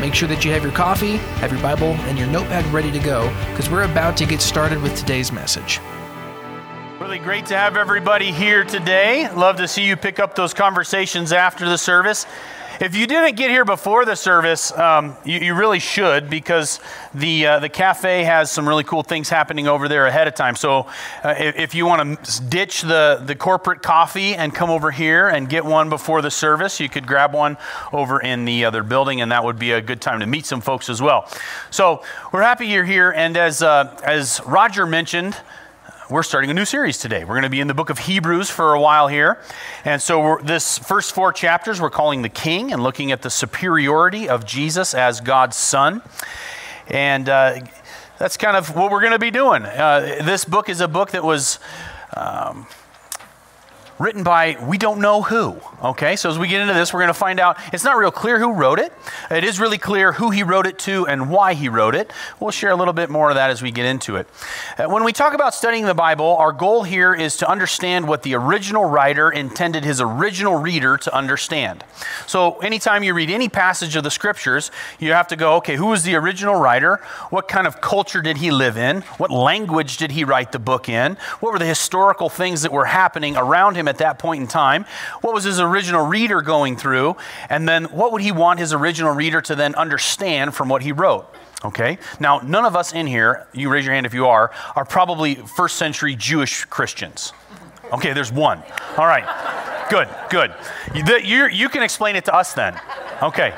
make sure that you have your coffee, have your Bible, and your notepad ready to go because we're about to get started with today's message. Really great to have everybody here today. Love to see you pick up those conversations after the service. If you didn't get here before the service, um, you, you, really should because the, uh, the cafe has some really cool things happening over there ahead of time. So uh, if, if, you want to ditch the, the corporate coffee and come over here and get one before the service, you could grab one over in the other building, and that would be a good time to meet some folks as well. So we're happy you're here. And as, uh, as Roger mentioned, we're starting a new series today. We're going to be in the book of Hebrews for a while here. And so, this first four chapters we're calling the King and looking at the superiority of Jesus as God's Son. And uh, that's kind of what we're going to be doing. Uh, this book is a book that was. Um, written by we don't know who. Okay, so as we get into this, we're going to find out it's not real clear who wrote it. It is really clear who he wrote it to and why he wrote it. We'll share a little bit more of that as we get into it. Uh, when we talk about studying the Bible, our goal here is to understand what the original writer intended his original reader to understand. So anytime you read any passage of the scriptures, you have to go, okay, who was the original writer? What kind of culture did he live in? What language did he write the book in? What were the historical things that were happening around him? At that point in time? What was his original reader going through? And then what would he want his original reader to then understand from what he wrote? Okay? Now, none of us in here, you raise your hand if you are, are probably first century Jewish Christians. Okay, there's one. All right. Good, good. You, you, can explain it to us then. Okay.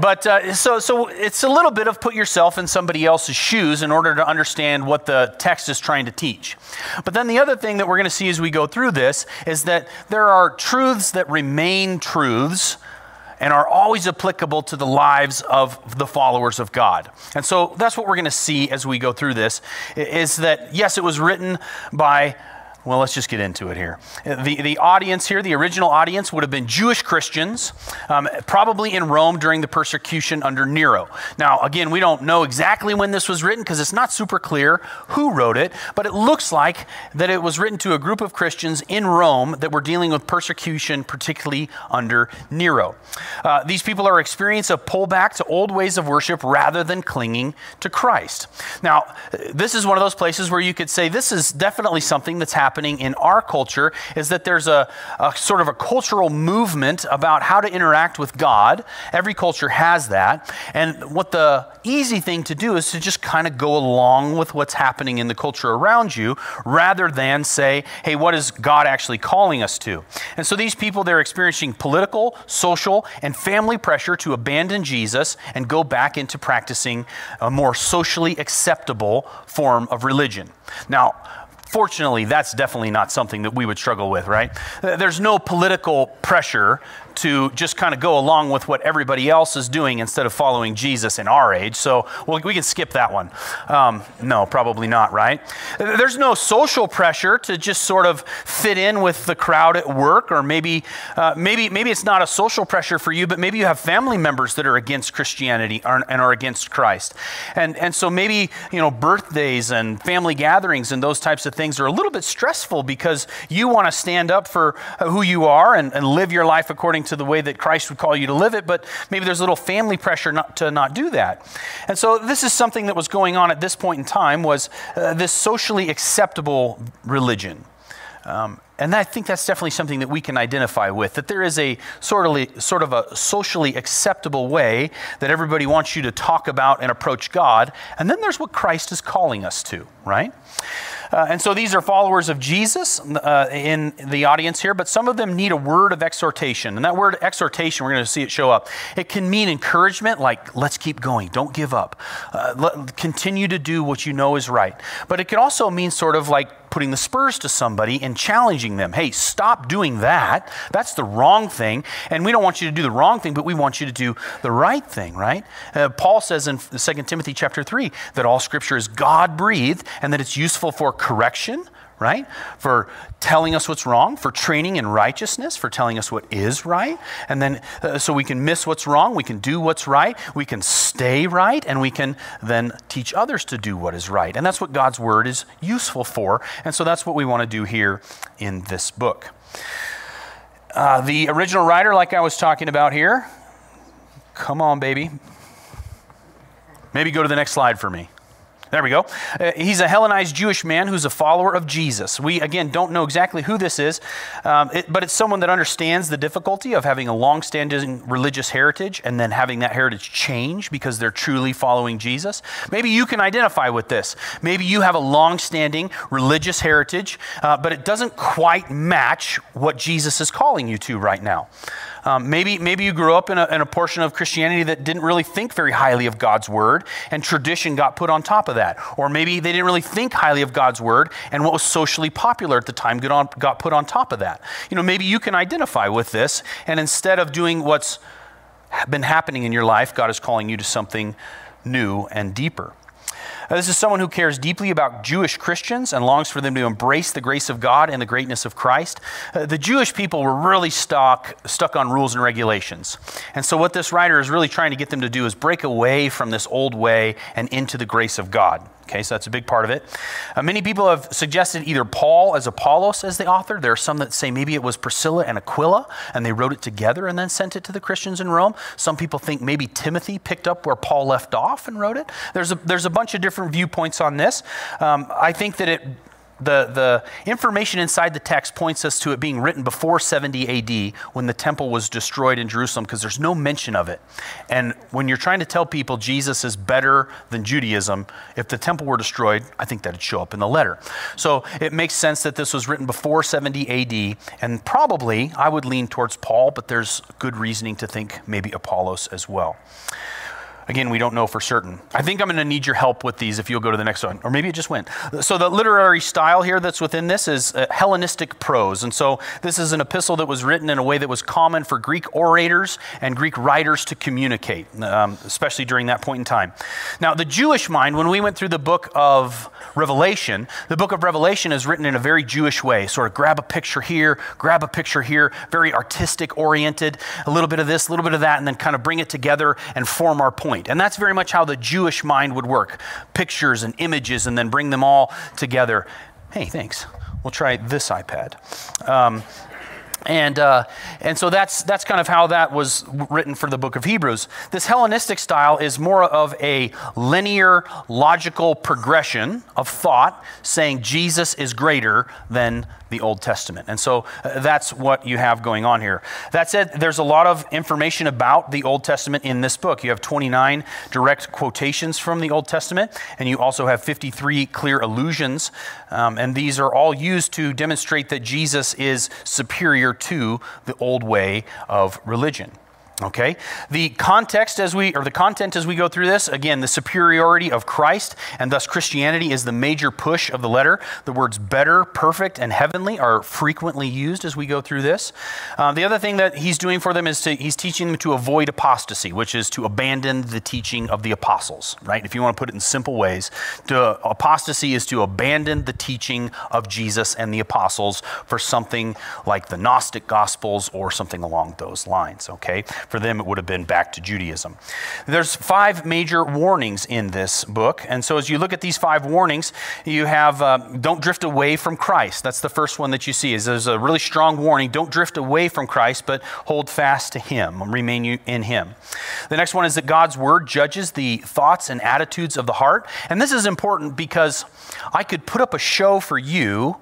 But uh, so, so it's a little bit of put yourself in somebody else's shoes in order to understand what the text is trying to teach. But then the other thing that we're going to see as we go through this is that there are truths that remain truths and are always applicable to the lives of the followers of God. And so that's what we're going to see as we go through this is that yes, it was written by well, let's just get into it here. The, the audience here, the original audience, would have been Jewish Christians, um, probably in Rome during the persecution under Nero. Now, again, we don't know exactly when this was written because it's not super clear who wrote it, but it looks like that it was written to a group of Christians in Rome that were dealing with persecution, particularly under Nero. Uh, these people are experiencing a pullback to old ways of worship rather than clinging to Christ. Now, this is one of those places where you could say this is definitely something that's happening happening in our culture is that there's a, a sort of a cultural movement about how to interact with God. Every culture has that. And what the easy thing to do is to just kind of go along with what's happening in the culture around you rather than say, hey, what is God actually calling us to? And so these people, they're experiencing political, social, and family pressure to abandon Jesus and go back into practicing a more socially acceptable form of religion. Now, Fortunately, that's definitely not something that we would struggle with, right? There's no political pressure to just kind of go along with what everybody else is doing instead of following Jesus in our age. So well, we can skip that one. Um, no, probably not, right? There's no social pressure to just sort of fit in with the crowd at work, or maybe, uh, maybe, maybe it's not a social pressure for you, but maybe you have family members that are against Christianity and are against Christ. And, and so maybe, you know, birthdays and family gatherings and those types of things are a little bit stressful because you want to stand up for who you are and, and live your life according according to the way that Christ would call you to live it, but maybe there's a little family pressure not, to not do that. And so this is something that was going on at this point in time was uh, this socially acceptable religion. Um, and I think that's definitely something that we can identify with, that there is a sort of, sort of a socially acceptable way that everybody wants you to talk about and approach God. And then there's what Christ is calling us to, right? Uh, and so these are followers of Jesus uh, in the audience here, but some of them need a word of exhortation. And that word exhortation, we're going to see it show up. It can mean encouragement, like, let's keep going, don't give up, uh, let, continue to do what you know is right. But it can also mean sort of like putting the spurs to somebody and challenging them. Hey, stop doing that. That's the wrong thing. And we don't want you to do the wrong thing, but we want you to do the right thing, right? Uh, Paul says in 2 Timothy chapter 3 that all scripture is God breathed and that it's useful for correction right? For telling us what's wrong, for training in righteousness, for telling us what is right. And then, uh, so we can miss what's wrong, we can do what's right, we can stay right, and we can then teach others to do what is right. And that's what God's word is useful for. And so that's what we want to do here in this book. Uh, the original writer, like I was talking about here, come on, baby. Maybe go to the next slide for me. There we go. Uh, he's a Hellenized Jewish man who's a follower of Jesus. We, again, don't know exactly who this is, um, it, but it's someone that understands the difficulty of having a long standing religious heritage and then having that heritage change because they're truly following Jesus. Maybe you can identify with this. Maybe you have a long standing religious heritage, uh, but it doesn't quite match what Jesus is calling you to right now. Um, maybe, maybe you grew up in a, in a portion of Christianity that didn't really think very highly of God's word, and tradition got put on top of that. Or maybe they didn't really think highly of God's word, and what was socially popular at the time got, on, got put on top of that. You know, maybe you can identify with this, and instead of doing what's been happening in your life, God is calling you to something new and deeper. This is someone who cares deeply about Jewish Christians and longs for them to embrace the grace of God and the greatness of Christ. Uh, the Jewish people were really stuck, stuck on rules and regulations. And so, what this writer is really trying to get them to do is break away from this old way and into the grace of God. Okay, so that's a big part of it. Uh, many people have suggested either Paul as Apollos as the author. There are some that say maybe it was Priscilla and Aquila, and they wrote it together and then sent it to the Christians in Rome. Some people think maybe Timothy picked up where Paul left off and wrote it. There's a, there's a bunch of different viewpoints on this. Um, I think that it the, the information inside the text points us to it being written before 70 AD when the temple was destroyed in Jerusalem because there's no mention of it. And when you're trying to tell people Jesus is better than Judaism, if the temple were destroyed, I think that'd show up in the letter. So it makes sense that this was written before 70 AD. And probably I would lean towards Paul, but there's good reasoning to think maybe Apollos as well. Again, we don't know for certain. I think I'm going to need your help with these if you'll go to the next one. Or maybe it just went. So, the literary style here that's within this is uh, Hellenistic prose. And so, this is an epistle that was written in a way that was common for Greek orators and Greek writers to communicate, um, especially during that point in time. Now, the Jewish mind, when we went through the book of Revelation, the book of Revelation is written in a very Jewish way. Sort of grab a picture here, grab a picture here, very artistic oriented, a little bit of this, a little bit of that, and then kind of bring it together and form our point point. And that's very much how the Jewish mind would work pictures and images, and then bring them all together. Hey, thanks. We'll try this iPad. Um, and, uh, and so that's, that's kind of how that was written for the book of Hebrews. This Hellenistic style is more of a linear, logical progression of thought saying Jesus is greater than the Old Testament. And so uh, that's what you have going on here. That said, there's a lot of information about the Old Testament in this book. You have 29 direct quotations from the Old Testament, and you also have 53 clear allusions. Um, and these are all used to demonstrate that Jesus is superior to the old way of religion. Okay? The context as we, or the content as we go through this, again, the superiority of Christ and thus Christianity is the major push of the letter. The words better, perfect, and heavenly are frequently used as we go through this. Uh, the other thing that he's doing for them is to, he's teaching them to avoid apostasy, which is to abandon the teaching of the apostles, right? If you want to put it in simple ways, to, apostasy is to abandon the teaching of Jesus and the apostles for something like the Gnostic Gospels or something along those lines, okay? For them, it would have been back to Judaism. There's five major warnings in this book. And so as you look at these five warnings, you have uh, don't drift away from Christ. That's the first one that you see. Is there's a really strong warning. Don't drift away from Christ, but hold fast to him. Remain in him. The next one is that God's word judges the thoughts and attitudes of the heart. And this is important because I could put up a show for you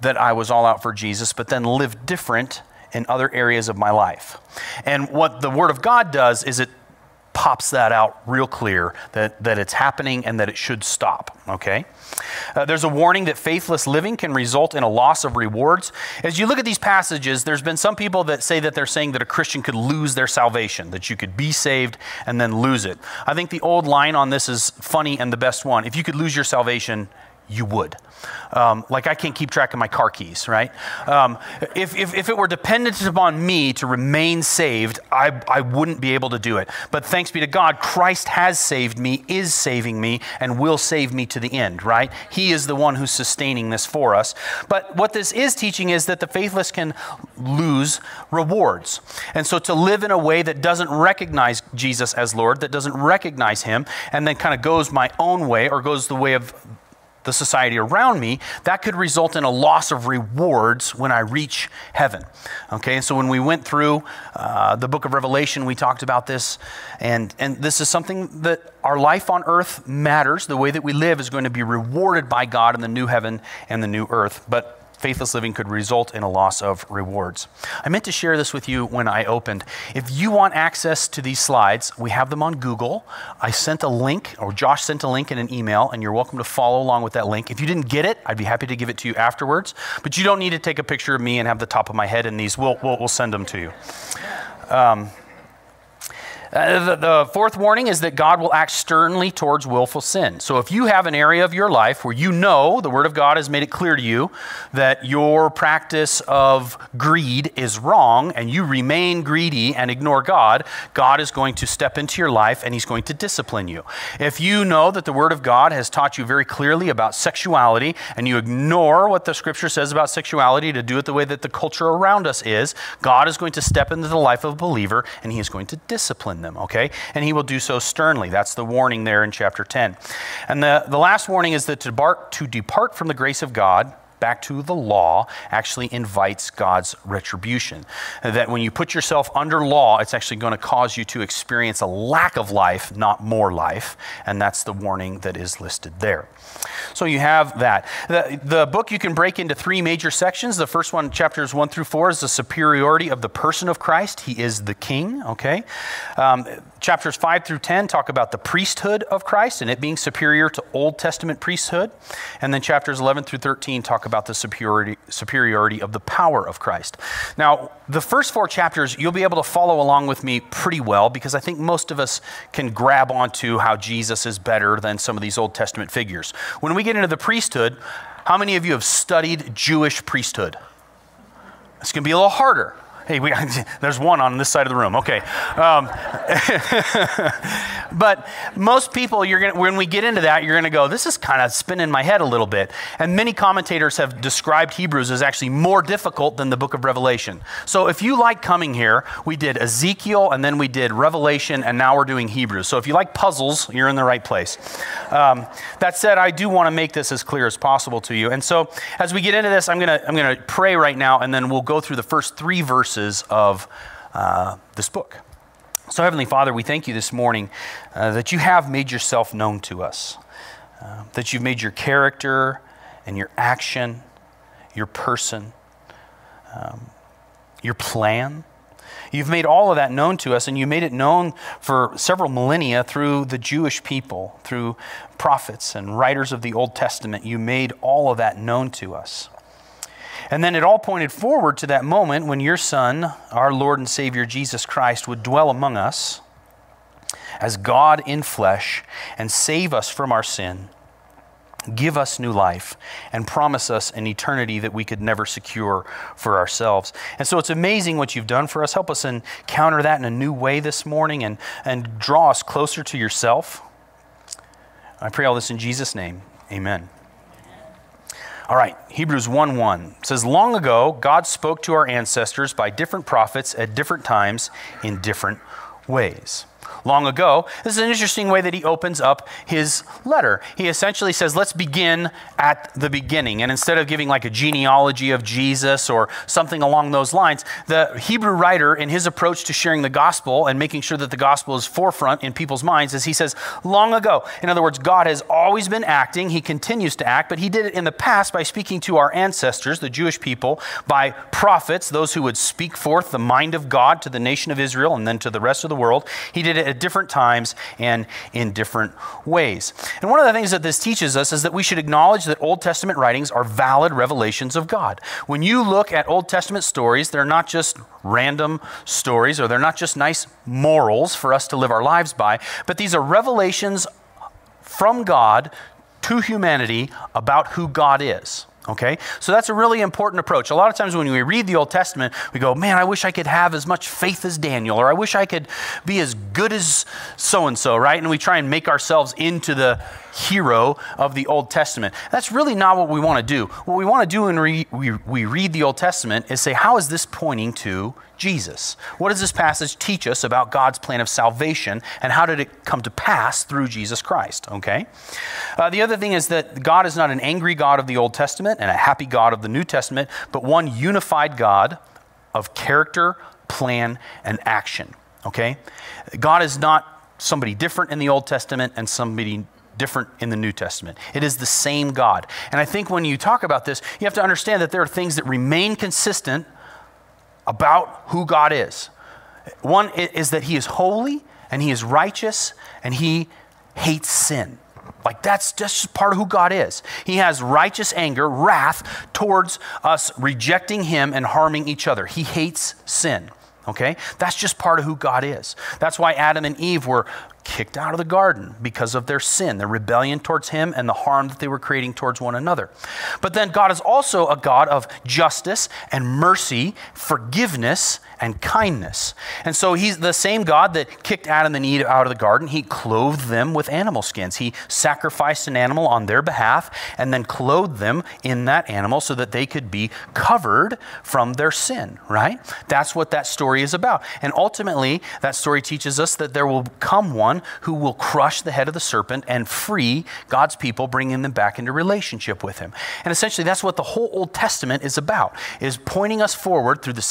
that I was all out for Jesus, but then live different in other areas of my life. And what the Word of God does is it pops that out real clear that, that it's happening and that it should stop, okay? Uh, there's a warning that faithless living can result in a loss of rewards. As you look at these passages, there's been some people that say that they're saying that a Christian could lose their salvation, that you could be saved and then lose it. I think the old line on this is funny and the best one. If you could lose your salvation, you would. Um, like I can't keep track of my car keys, right? Um, if, if, if, it were dependent upon me to remain saved, I, I wouldn't be able to do it. But thanks be to God, Christ has saved me, is saving me, and will save me to the end, right? He is the one who's sustaining this for us. But what this is teaching is that the faithless can lose rewards. And so to live in a way that doesn't recognize Jesus as Lord, that doesn't recognize Him, and then kind of goes my own way or goes the way of the society around me, that could result in a loss of rewards when I reach heaven. Okay, and so when we went through uh, the book of Revelation, we talked about this, and, and this is something that our life on earth matters. The way that we live is going to be rewarded by God in the new heaven and the new earth. But faithless living could result in a loss of rewards. I meant to share this with you when I opened. If you want access to these slides, we have them on Google. I sent a link, or Josh sent a link in an email, and you're welcome to follow along with that link. If you didn't get it, I'd be happy to give it to you afterwards. But you don't need to take a picture of me and have the top of my head in these. We'll, we'll, we'll send them to you. Um, uh, the, the, fourth warning is that God will act sternly towards willful sin. So if you have an area of your life where you know the Word of God has made it clear to you that your practice of greed is wrong and you remain greedy and ignore God, God is going to step into your life and He's going to discipline you. If you know that the Word of God has taught you very clearly about sexuality and you ignore what the Scripture says about sexuality to do it the way that the culture around us is, God is going to step into the life of a believer and He is going to discipline discipline them, okay? And he will do so sternly. That's the warning there in chapter 10. And the, the last warning is that to depart, to depart from the grace of God back to the law actually invites God's retribution. That when you put yourself under law, it's actually going to cause you to experience a lack of life, not more life. And that's the warning that is listed there. So you have that. The, the book you can break into three major sections. The first one, chapters one through four, is the superiority of the person of Christ. He is the king, okay? Um, chapters 5 through 10 talk about the priesthood of Christ and it being superior to Old Testament priesthood. And then chapters 11 through 13 talk about the superiority, superiority of the power of Christ. Now, the first four chapters, you'll be able to follow along with me pretty well because I think most of us can grab onto how Jesus is better than some of these Old Testament figures. When we get into the priesthood, how many of you have studied Jewish priesthood? It's going to be a little harder. Hey, we, there's one on this side of the room. Okay. Um, but most people, you're gonna, when we get into that, you're going to go, this is kind of spinning my head a little bit. And many commentators have described Hebrews as actually more difficult than the book of Revelation. So if you like coming here, we did Ezekiel and then we did Revelation and now we're doing Hebrews. So if you like puzzles, you're in the right place. Um, that said, I do want to make this as clear as possible to you. And so as we get into this, I'm going to I'm going to pray right now and then we'll go through the first three verses verses of uh, this book. So, Heavenly Father, we thank you this morning uh, that you have made yourself known to us, uh, that you've made your character and your action, your person, um, your plan. You've made all of that known to us, and you made it known for several millennia through the Jewish people, through prophets and writers of the Old Testament. You made all of that known to us. And then it all pointed forward to that moment when your Son, our Lord and Savior Jesus Christ, would dwell among us as God in flesh and save us from our sin, give us new life, and promise us an eternity that we could never secure for ourselves. And so it's amazing what you've done for us. Help us encounter that in a new way this morning and, and draw us closer to yourself. I pray all this in Jesus' name. Amen. All right, Hebrews 1 1 says, Long ago, God spoke to our ancestors by different prophets at different times in different ways long ago. This is an interesting way that he opens up his letter. He essentially says, let's begin at the beginning. And instead of giving like a genealogy of Jesus or something along those lines, the Hebrew writer, in his approach to sharing the gospel and making sure that the gospel is forefront in people's minds, is he says, long ago. In other words, God has always been acting. He continues to act, but he did it in the past by speaking to our ancestors, the Jewish people, by prophets, those who would speak forth the mind of God to the nation of Israel and then to the rest of the world. He did it at different times and in different ways. And one of the things that this teaches us is that we should acknowledge that Old Testament writings are valid revelations of God. When you look at Old Testament stories, they're not just random stories or they're not just nice morals for us to live our lives by, but these are revelations from God to humanity about who God is. Okay? So that's a really important approach. A lot of times when we read the Old Testament, we go, man, I wish I could have as much faith as Daniel, or I wish I could be as good as so and so, right? And we try and make ourselves into the hero of the Old Testament. That's really not what we want to do. What we want to do when we, we, we read the Old Testament is say, how is this pointing to Jesus? What does this passage teach us about God's plan of salvation and how did it come to pass through Jesus Christ? Okay? Uh, the other thing is that God is not an angry God of the Old Testament and a happy God of the New Testament, but one unified God of character, plan, and action. Okay? God is not somebody different in the Old Testament and somebody different in the New Testament. It is the same God. And I think when you talk about this, you have to understand that there are things that remain consistent about who God is. One is that He is holy and He is righteous and He hates sin. Like that's just part of who God is. He has righteous anger, wrath towards us rejecting Him and harming each other. He hates sin. Okay? That's just part of who God is. That's why Adam and Eve were kicked out of the garden because of their sin, their rebellion towards Him, and the harm that they were creating towards one another. But then God is also a God of justice and mercy, forgiveness, and kindness. And so He's the same God that kicked Adam and Eve out of the garden. He clothed them with animal skins. He sacrificed an animal on their behalf and then clothed them in that animal so that they could be covered from their sin, right? That's what that story is about. And ultimately, that story teaches us that there will come one who will crush the head of the serpent and free God's people, bringing them back into relationship with him. And essentially, that's what the whole Old Testament is about, is pointing us forward through the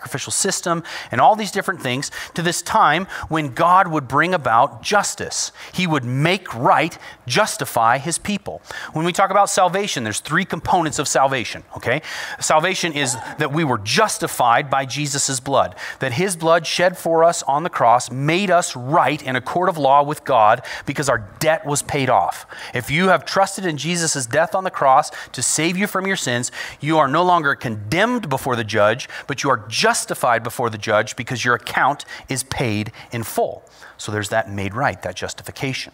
sacrificial system and all these different things to this time when God would bring about justice. He would make right, justify his people. When we talk about salvation, there's three components of salvation, okay? Salvation is that we were justified by Jesus' blood, that his blood shed for us on the cross made us right in a court of law with God because our debt was paid off. If you have trusted in Jesus' death on the cross to save you from your sins, you are no longer condemned before the judge, but you are justified before the judge because your account is paid in full. So there's that made right, that justification.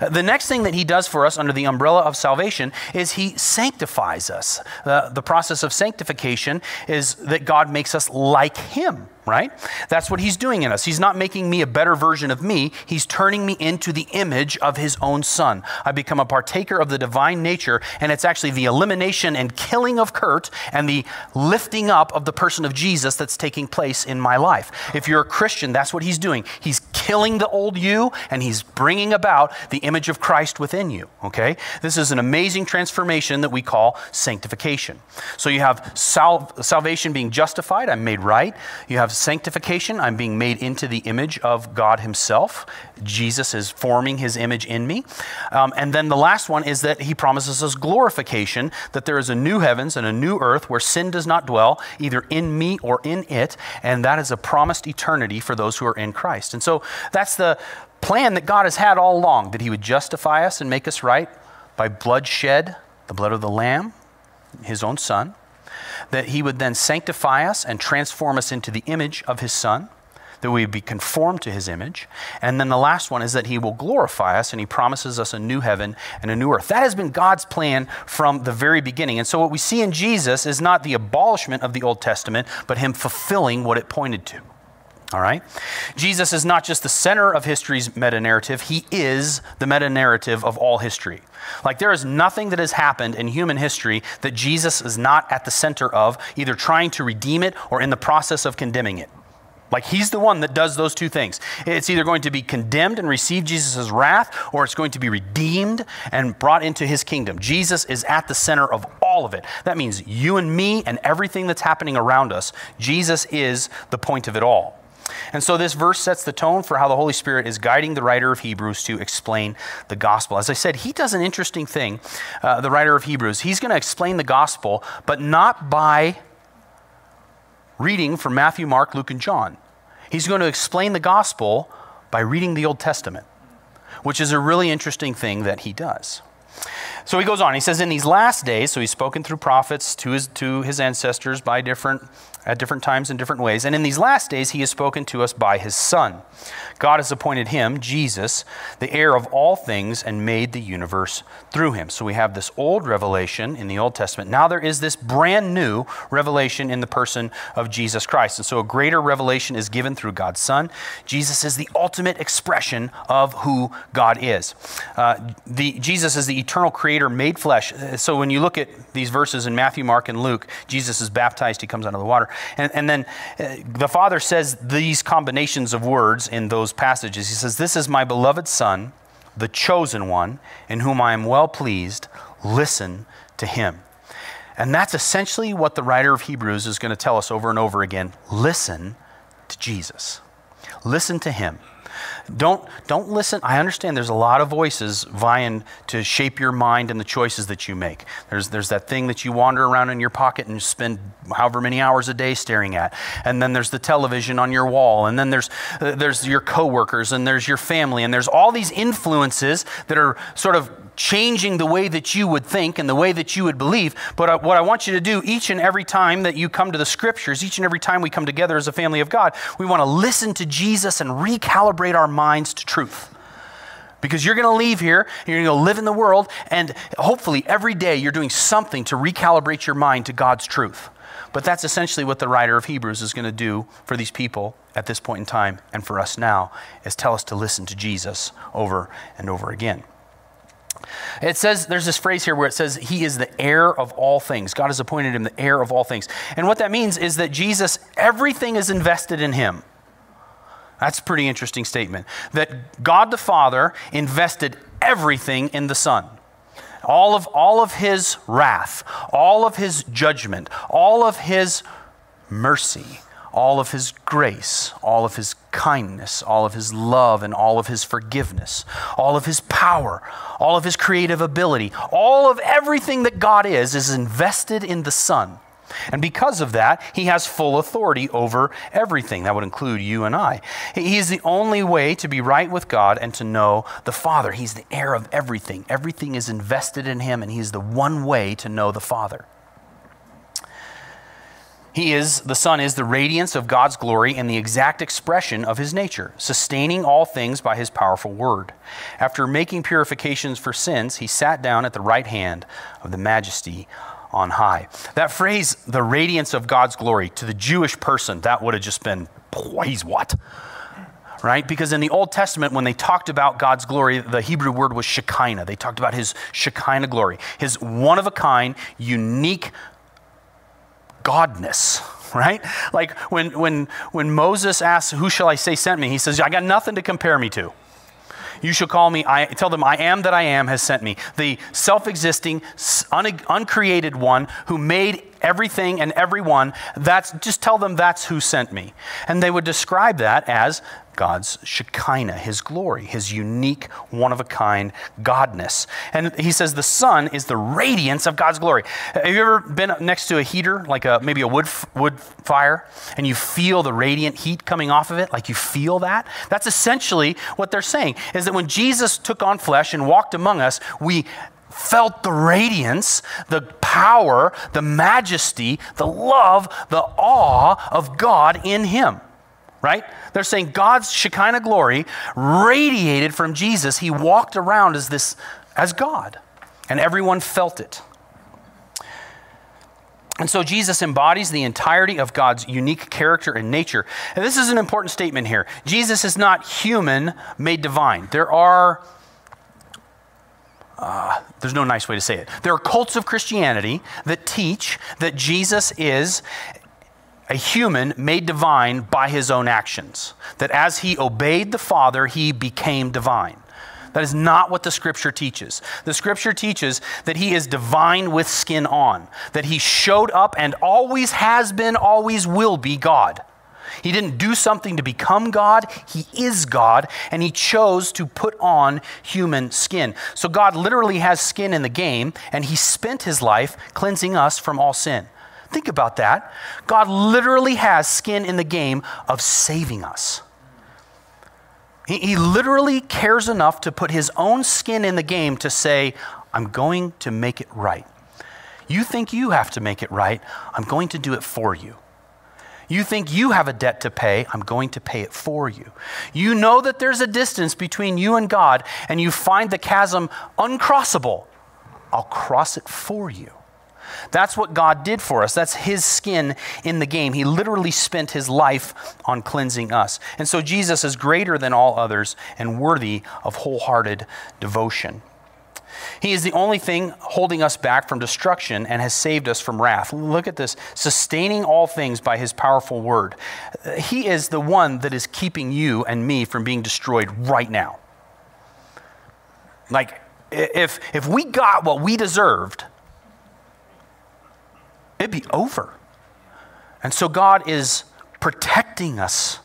Uh, the next thing that he does for us under the umbrella of salvation is he sanctifies us. Uh, the process of sanctification is that God makes us like him right? That's what he's doing in us. He's not making me a better version of me, he's turning me into the image of his own son. I become a partaker of the divine nature, and it's actually the elimination and killing of Kurt and the lifting up of the person of Jesus that's taking place in my life. If you're a Christian, that's what he's doing. He's killing the old you and he's bringing about the image of Christ within you, okay? This is an amazing transformation that we call sanctification. So you have sal- salvation being justified, I'm made right. You have sanctification, I'm being made into the image of God Himself. Jesus is forming His image in me. Um, and then the last one is that He promises us glorification, that there is a new heavens and a new earth where sin does not dwell, either in me or in it. And that is a promised eternity for those who are in Christ. And so that's the plan that God has had all along that He would justify us and make us right by blood shed, the blood of the Lamb, His own Son that he would then sanctify us and transform us into the image of his Son, that we would be conformed to his image. And then the last one is that he will glorify us and he promises us a new heaven and a new earth. That has been God's plan from the very beginning. And so what we see in Jesus is not the abolishment of the Old Testament, but him fulfilling what it pointed to. All right? Jesus is not just the center of history's meta narrative, he is the meta narrative of all history. Like, there is nothing that has happened in human history that Jesus is not at the center of, either trying to redeem it or in the process of condemning it. Like, he's the one that does those two things. It's either going to be condemned and receive Jesus' wrath, or it's going to be redeemed and brought into his kingdom. Jesus is at the center of all of it. That means you and me and everything that's happening around us. Jesus is the point of it all. And so this verse sets the tone for how the Holy Spirit is guiding the writer of Hebrews to explain the gospel. As I said, he does an interesting thing, uh, the writer of Hebrews. He's going to explain the gospel, but not by reading from Matthew, Mark, Luke, and John. He's going to explain the gospel By reading the Old Testament, which is a really interesting thing that he does. So he goes on. He says, In these last days, so he's spoken through prophets to his, to his ancestors by different, at different times in different ways. And in these last days, he has spoken to us by his Son. God has appointed him, Jesus, the heir of all things, and made the universe through him. So we have this old revelation in the Old Testament. Now there is this brand new revelation in the person of Jesus Christ. And so a greater revelation is given through God's Son. Jesus is the ultimate expression of who God is. Uh, the, Jesus is the eternal creator made flesh. So when you look at these verses in Matthew, Mark, and Luke, Jesus is baptized, he comes out of the water. And, and then uh, the Father says these combinations of words in those passages. He says, This is my beloved Son, the chosen one, in whom I am well pleased. Listen to him. And that's essentially what the writer of Hebrews is going to tell us over and over again. Listen to Jesus. Listen to him. Don't, don't listen. I understand there's a lot of voices vying to shape your mind and the choices that you make. There's, there's that thing that you wander around in your pocket and spend however many hours a day staring at. And then there's the television on your wall. And then there's, uh, there's your coworkers and there's your family. And there's all these influences that are sort of changing the way that you would think and the way that you would believe. But uh, what I want you to do each and every time that you come to the scriptures, each and every time we come together as a family of God, we want to listen to Jesus and recalibrate our minds to truth. Because you're going to leave here, you're going to live in the world, and hopefully every day you're doing something to recalibrate your mind to God's truth. But that's essentially what the writer of Hebrews is going to do for these people at this point in time and for us now, is tell us to listen to Jesus over and over again. It says, there's this phrase here where it says, He is the heir of all things. God has appointed him the heir of all things. And what that means is that Jesus, everything is invested in him. That's a pretty interesting statement. That God the Father invested everything in the Son. All of, all of his wrath, all of his judgment, all of his mercy, all of his grace, all of his kindness, all of his love, and all of his forgiveness, all of his power, all of his creative ability, all of everything that God is, is invested in the Son. And because of that, he has full authority over everything. That would include you and I. He is the only way to be right with God and to know the Father. He's the heir of everything. Everything is invested in him, and he's the one way to know the Father. He is, the Son is the radiance of God's glory and the exact expression of his nature, sustaining all things by his powerful word. After making purifications for sins, he sat down at the right hand of the majesty on high. That phrase, the radiance of God's glory, to the Jewish person, that would have just been, he's what? Right? Because in the Old Testament, when they talked about God's glory, the Hebrew word was Shekinah. They talked about his Shekinah glory, his one of a kind, unique godness right? Like when when when moses asks who shall i say sent me? he says i got nothing to compare me to. You shall call me i tell them i am that i am has sent me the self-existing un- uncreated one who made everything and everyone. That's just tell them that's who sent me. And they would describe that as God's Shekinah, His glory, His unique, one of a kind Godness. And he says the Son is the radiance of God's glory. Have you ever been next to a heater, like a, maybe a wood, wood fire, and you feel the radiant heat coming off of it? Like you feel that? That's essentially what they're saying, is that when Jesus took on flesh and walked among us, we felt the radiance, the power, the majesty, the love, the awe of God in him right? They're saying God's Shekinah glory radiated from Jesus. He walked around as this as God, and everyone felt it. And so Jesus embodies the entirety of God's unique character and nature. And this is an important statement here. Jesus is not human made divine. There are uh, there's no nice way to say it. There are cults of Christianity that teach that Jesus is a human made divine by his own actions. That as he obeyed the Father, he became divine. That is not what the scripture teaches. The scripture teaches that he is divine with skin on, that he showed up and always has been, always will be God. He didn't do something to become God, he is God, and he chose to put on human skin. So God literally has skin in the game, and he spent his life cleansing us from all sin. Think about that. God literally has skin in the game of saving us. He, he literally cares enough to put his own skin in the game to say, I'm going to make it right. You think you have to make it right, I'm going to do it for you. You think you have a debt to pay, I'm going to pay it for you. You know that there's a distance between you and God, and you find the chasm uncrossable. I'll cross it for you. That's what God did for us. That's his skin in the game. He literally spent his life on cleansing us. And so Jesus is greater than all others and worthy of wholehearted devotion. He is the only thing holding us back from destruction and has saved us from wrath. Look at this sustaining all things by his powerful word. He is the one that is keeping you and me from being destroyed right now. Like, if, if we got what we deserved, it'd be over. And so God is protecting us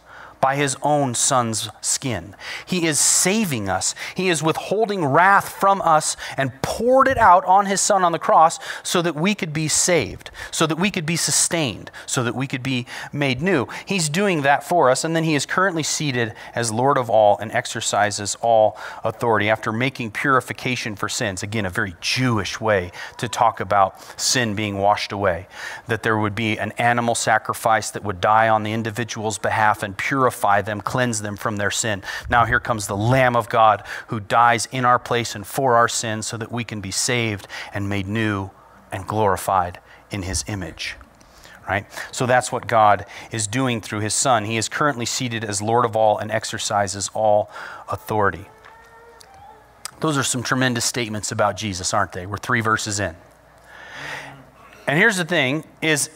by his own son's skin. He is saving us. He is withholding wrath from us and poured it out on his son on the cross so that we could be saved, so that we could be sustained, so that we could be made new. He's doing that for us, and then he is currently seated as Lord of all and exercises all authority after making purification for sins. Again, a very Jewish way to talk about sin being washed away, that there would be an animal sacrifice that would die on the individual's behalf and purify purify them, cleanse them from their sin. Now here comes the Lamb of God who dies in our place and for our sins so that we can be saved and made new and glorified in his image. Right? So that's what God is doing through his Son. He is currently seated as Lord of all and exercises all authority. Those are some tremendous statements about Jesus, aren't they? We're three verses in. And here's the thing is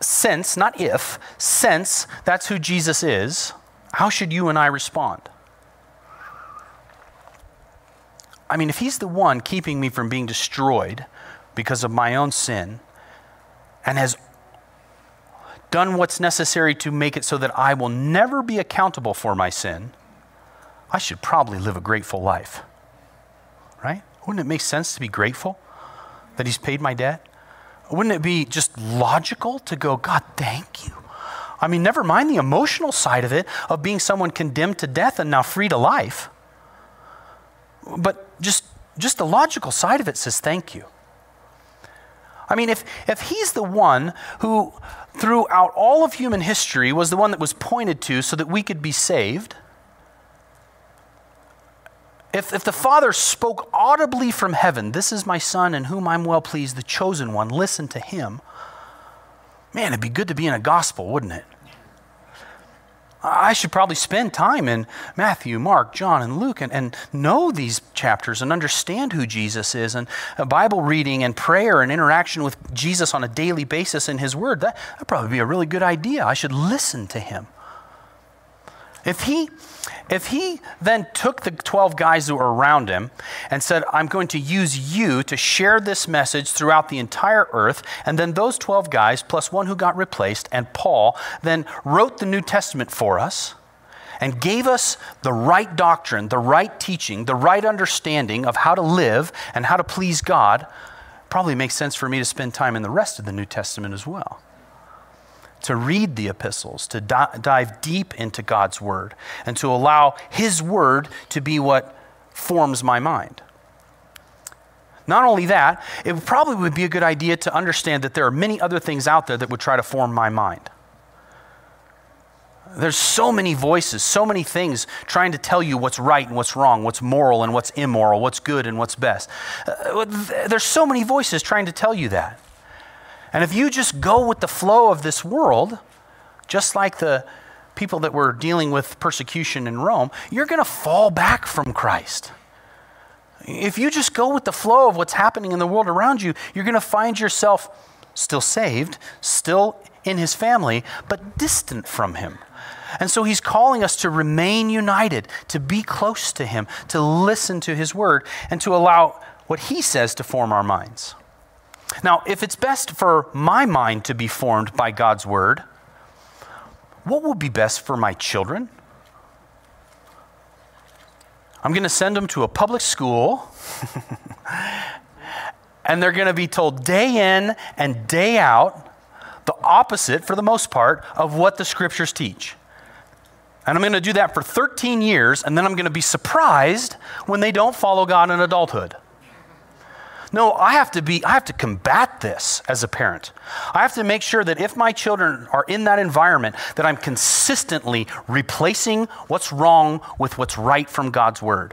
since, not if, since that's who Jesus is, how should you and I respond? I mean, if he's the one keeping me from being destroyed because of my own sin and has done what's necessary to make it so that I will never be accountable for my sin, I should probably live a grateful life. Right? Wouldn't it make sense to be grateful that he's paid my debt? Wouldn't it be just logical to go, God, thank you? I mean, never mind the emotional side of it, of being someone condemned to death and now free to life. But just, just the logical side of it says, thank you. I mean, if, if he's the one who, throughout all of human history, was the one that was pointed to so that we could be saved, if, if the Father spoke audibly from heaven, This is my Son in whom I'm well pleased, the chosen one, listen to him, man, it'd be good to be in a gospel, wouldn't it? I should probably spend time in Matthew, Mark, John, and Luke and, and know these chapters and understand who Jesus is. And Bible reading and prayer and interaction with Jesus on a daily basis in His Word, that, would probably be a really good idea. I should listen to Him. If he, if he then took the 12 guys who were around him and said, I'm going to use you to share this message throughout the entire earth, and then those 12 guys, plus one who got replaced, and Paul, then wrote the New Testament for us and gave us the right doctrine, the right teaching, the right understanding of how to live and how to please God, probably makes sense for me to spend time in the rest of the New Testament as well to read the epistles, to di- dive deep into God's word, and to allow His word to be what forms my mind. Not only that, it probably would be a good idea to understand that there are many other things out there that would try to form my mind. There's so many voices, so many things trying to tell you what's right and what's wrong, what's moral and what's immoral, what's good and what's best. Uh, there's so many voices trying to tell you that. And if you just go with the flow of this world, just like the people that were dealing with persecution in Rome, you're going to fall back from Christ. If you just go with the flow of what's happening in the world around you, you're going to find yourself still saved, still in his family, but distant from him. And so he's calling us to remain united, to be close to him, to listen to his word, and to allow what he says to form our minds. Now, if it's best for my mind to be formed by God's word, what will be best for my children? I'm going to send them to a public school, and they're going to be told day in and day out the opposite, for the most part, of what the scriptures teach. And I'm going to do that for 13 years, and then I'm going to be surprised when they don't follow God in adulthood. No, I have to be I have to combat this as a parent. I have to make sure that if my children are in that environment that I'm consistently replacing what's wrong with what's right from God's word.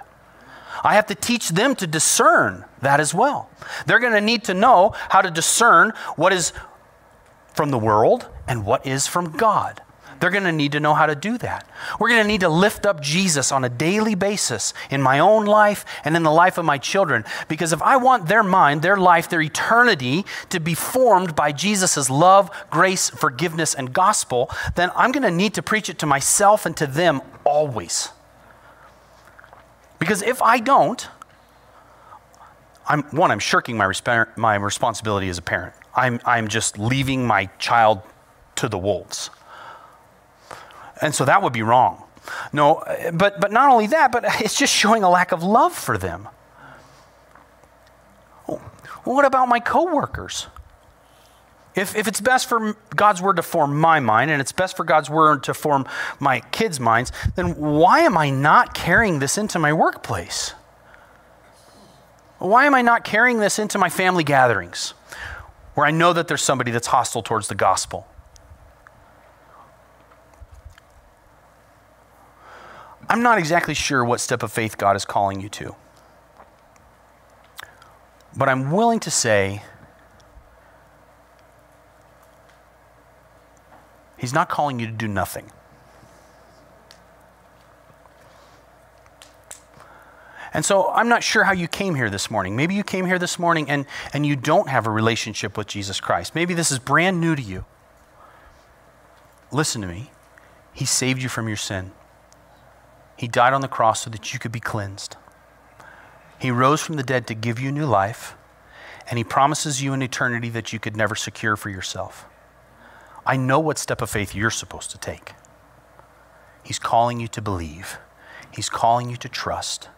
I have to teach them to discern that as well. They're going to need to know how to discern what is from the world and what is from God. They're going to need to know how to do that. We're going to need to lift up Jesus on a daily basis in my own life and in the life of my children. Because if I want their mind, their life, their eternity to be formed by Jesus' love, grace, forgiveness, and gospel, then I'm going to need to preach it to myself and to them always. Because if I don't, I'm, one, I'm shirking my, resp- my responsibility as a parent. I'm, I'm just leaving my child to the wolves. And so that would be wrong. No, but, but not only that, but it's just showing a lack of love for them. What about my coworkers? If, if it's best for God's word to form my mind and it's best for God's word to form my kids' minds, then why am I not carrying this into my workplace? Why am I not carrying this into my family gatherings where I know that there's somebody that's hostile towards the gospel? I'm not exactly sure what step of faith God is calling you to. But I'm willing to say He's not calling you to do nothing. And so I'm not sure how you came here this morning. Maybe you came here this morning and, and you don't have a relationship with Jesus Christ. Maybe this is brand new to you. Listen to me. He saved you from your sin. He died on the cross so that you could be cleansed. He rose from the dead to give you new life, and He promises you an eternity that you could never secure for yourself. I know what step of faith you're supposed to take. He's calling you to believe, He's calling you to trust.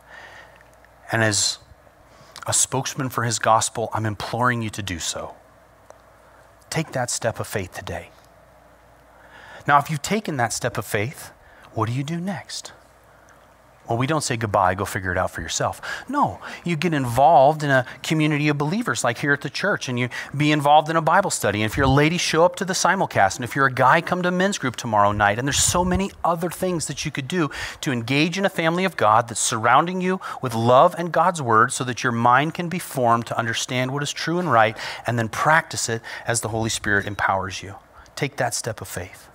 And as a spokesman for His gospel, I'm imploring you to do so. Take that step of faith today. Now, if you've taken that step of faith, what do you do next? Well, we don't say goodbye, go figure it out for yourself. No, you get involved in a community of believers like here at the church, and you be involved in a Bible study. And if you're a lady, show up to the simulcast. And if you're a guy, come to men's group tomorrow night. And there's so many other things that you could do to engage in a family of God that's surrounding you with love and God's word so that your mind can be formed to understand what is true and right, and then practice it as the Holy Spirit empowers you. Take that step of faith.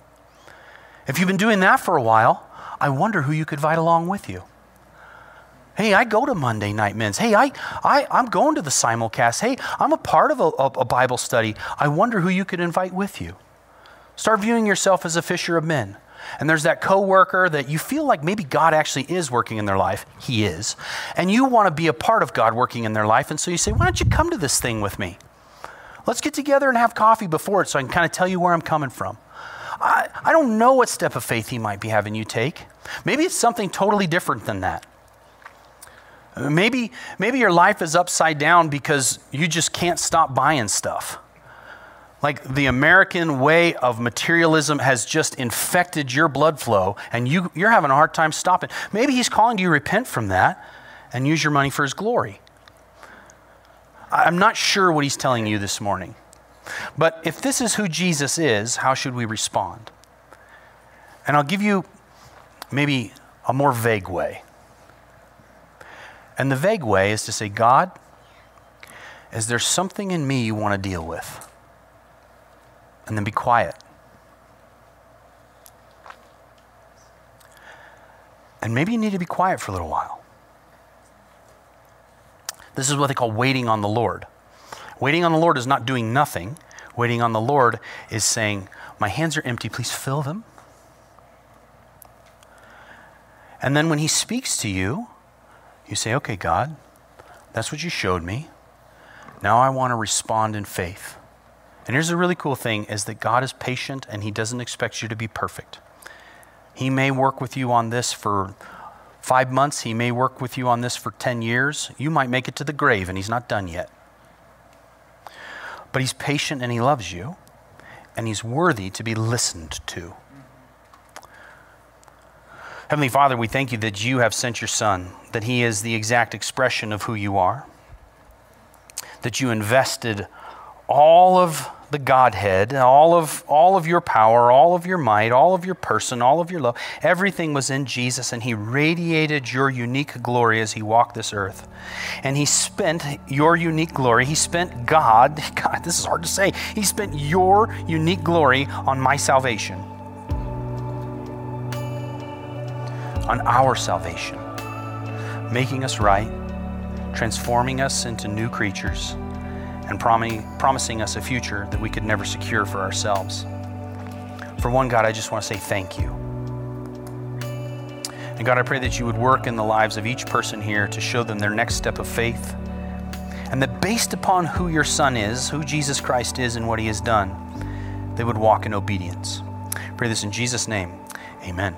If you've been doing that for a while, I wonder who you could invite along with you. Hey, I go to Monday night men's. Hey, I, I, I'm going to the simulcast. Hey, I'm a part of a, a Bible study. I wonder who you could invite with you. Start viewing yourself as a fisher of men. And there's that coworker that you feel like maybe God actually is working in their life. He is. And you want to be a part of God working in their life. And so you say, why don't you come to this thing with me? Let's get together and have coffee before it so I can kind of tell you where I'm coming from. I, I don't know what step of faith he might be having you take. Maybe it's something totally different than that. Maybe, maybe your life is upside down because you just can't stop buying stuff. Like the American way of materialism has just infected your blood flow and you, you're having a hard time stopping. Maybe he's calling you to repent from that and use your money for his glory. I'm not sure what he's telling you this morning. But if this is who Jesus is, how should we respond? And I'll give you maybe a more vague way. And the vague way is to say, God, is there something in me you want to deal with? And then be quiet. And maybe you need to be quiet for a little while. This is what they call waiting on the Lord. Waiting on the Lord is not doing nothing. Waiting on the Lord is saying, My hands are empty, please fill them. And then when He speaks to you, you say, Okay, God, that's what you showed me. Now I want to respond in faith. And here's the really cool thing is that God is patient and He doesn't expect you to be perfect. He may work with you on this for five months, He may work with you on this for 10 years. You might make it to the grave and He's not done yet. But he's patient and he loves you, and he's worthy to be listened to. Heavenly Father, we thank you that you have sent your Son, that he is the exact expression of who you are, that you invested all of the Godhead, all of, all of your power, all of your might, all of your person, all of your love. Everything was in Jesus, and He radiated your unique glory as He walked this earth. And He spent your unique glory, He spent God, God, this is hard to say, He spent your unique glory on my salvation, on our salvation, making us right, transforming us into new creatures and promising us a future that we could never secure for ourselves. For one, God, I just want to say thank you. And God, I pray that you would work in the lives of each person here to show them their next step of faith. And that based upon who your Son is, who Jesus Christ is, and what he has done, they would walk in obedience. I pray this in Jesus' name. Amen.